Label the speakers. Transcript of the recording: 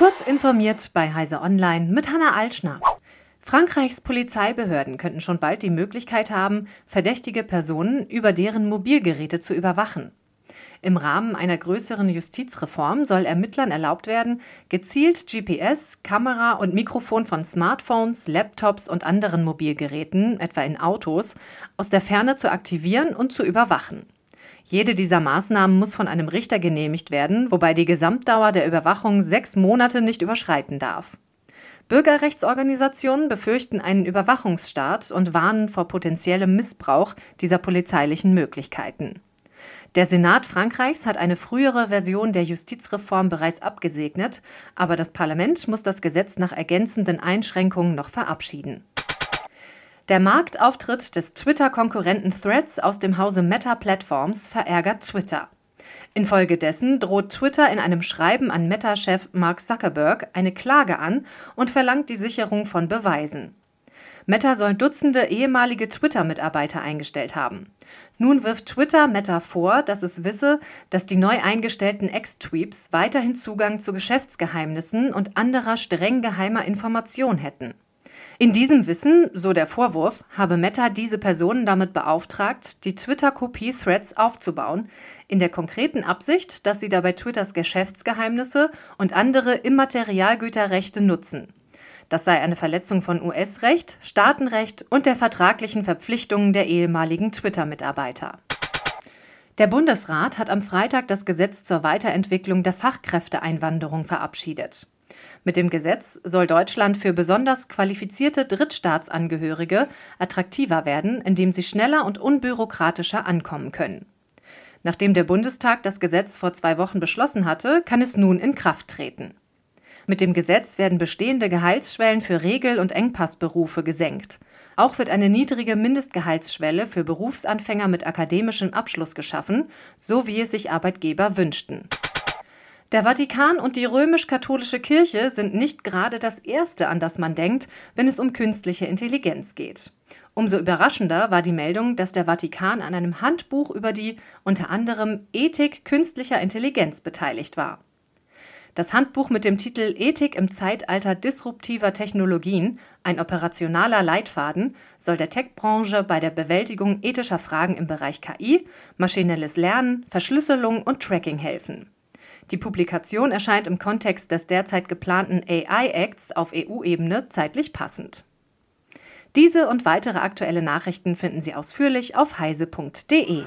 Speaker 1: Kurz informiert bei Heise Online mit Hanna Altschner. Frankreichs Polizeibehörden könnten schon bald die Möglichkeit haben, verdächtige Personen über deren Mobilgeräte zu überwachen. Im Rahmen einer größeren Justizreform soll Ermittlern erlaubt werden, gezielt GPS, Kamera und Mikrofon von Smartphones, Laptops und anderen Mobilgeräten, etwa in Autos, aus der Ferne zu aktivieren und zu überwachen. Jede dieser Maßnahmen muss von einem Richter genehmigt werden, wobei die Gesamtdauer der Überwachung sechs Monate nicht überschreiten darf. Bürgerrechtsorganisationen befürchten einen Überwachungsstaat und warnen vor potenziellem Missbrauch dieser polizeilichen Möglichkeiten. Der Senat Frankreichs hat eine frühere Version der Justizreform bereits abgesegnet, aber das Parlament muss das Gesetz nach ergänzenden Einschränkungen noch verabschieden. Der Marktauftritt des Twitter-Konkurrenten Threads aus dem Hause Meta Platforms verärgert Twitter. Infolgedessen droht Twitter in einem Schreiben an Meta-Chef Mark Zuckerberg eine Klage an und verlangt die Sicherung von Beweisen. Meta soll Dutzende ehemalige Twitter-Mitarbeiter eingestellt haben. Nun wirft Twitter Meta vor, dass es wisse, dass die neu eingestellten Ex-Tweeps weiterhin Zugang zu Geschäftsgeheimnissen und anderer streng geheimer Information hätten. In diesem Wissen, so der Vorwurf, habe Meta diese Personen damit beauftragt, die Twitter-Kopie Threads aufzubauen, in der konkreten Absicht, dass sie dabei Twitters Geschäftsgeheimnisse und andere Immaterialgüterrechte nutzen. Das sei eine Verletzung von US-Recht, Staatenrecht und der vertraglichen Verpflichtungen der ehemaligen Twitter-Mitarbeiter. Der Bundesrat hat am Freitag das Gesetz zur Weiterentwicklung der Fachkräfteeinwanderung verabschiedet. Mit dem Gesetz soll Deutschland für besonders qualifizierte Drittstaatsangehörige attraktiver werden, indem sie schneller und unbürokratischer ankommen können. Nachdem der Bundestag das Gesetz vor zwei Wochen beschlossen hatte, kann es nun in Kraft treten. Mit dem Gesetz werden bestehende Gehaltsschwellen für Regel- und Engpassberufe gesenkt. Auch wird eine niedrige Mindestgehaltsschwelle für Berufsanfänger mit akademischem Abschluss geschaffen, so wie es sich Arbeitgeber wünschten. Der Vatikan und die römisch-katholische Kirche sind nicht gerade das Erste, an das man denkt, wenn es um künstliche Intelligenz geht. Umso überraschender war die Meldung, dass der Vatikan an einem Handbuch über die unter anderem Ethik künstlicher Intelligenz beteiligt war. Das Handbuch mit dem Titel Ethik im Zeitalter disruptiver Technologien, ein operationaler Leitfaden, soll der Tech-Branche bei der Bewältigung ethischer Fragen im Bereich KI, maschinelles Lernen, Verschlüsselung und Tracking helfen. Die Publikation erscheint im Kontext des derzeit geplanten AI-Acts auf EU-Ebene zeitlich passend. Diese und weitere aktuelle Nachrichten finden Sie ausführlich auf heise.de.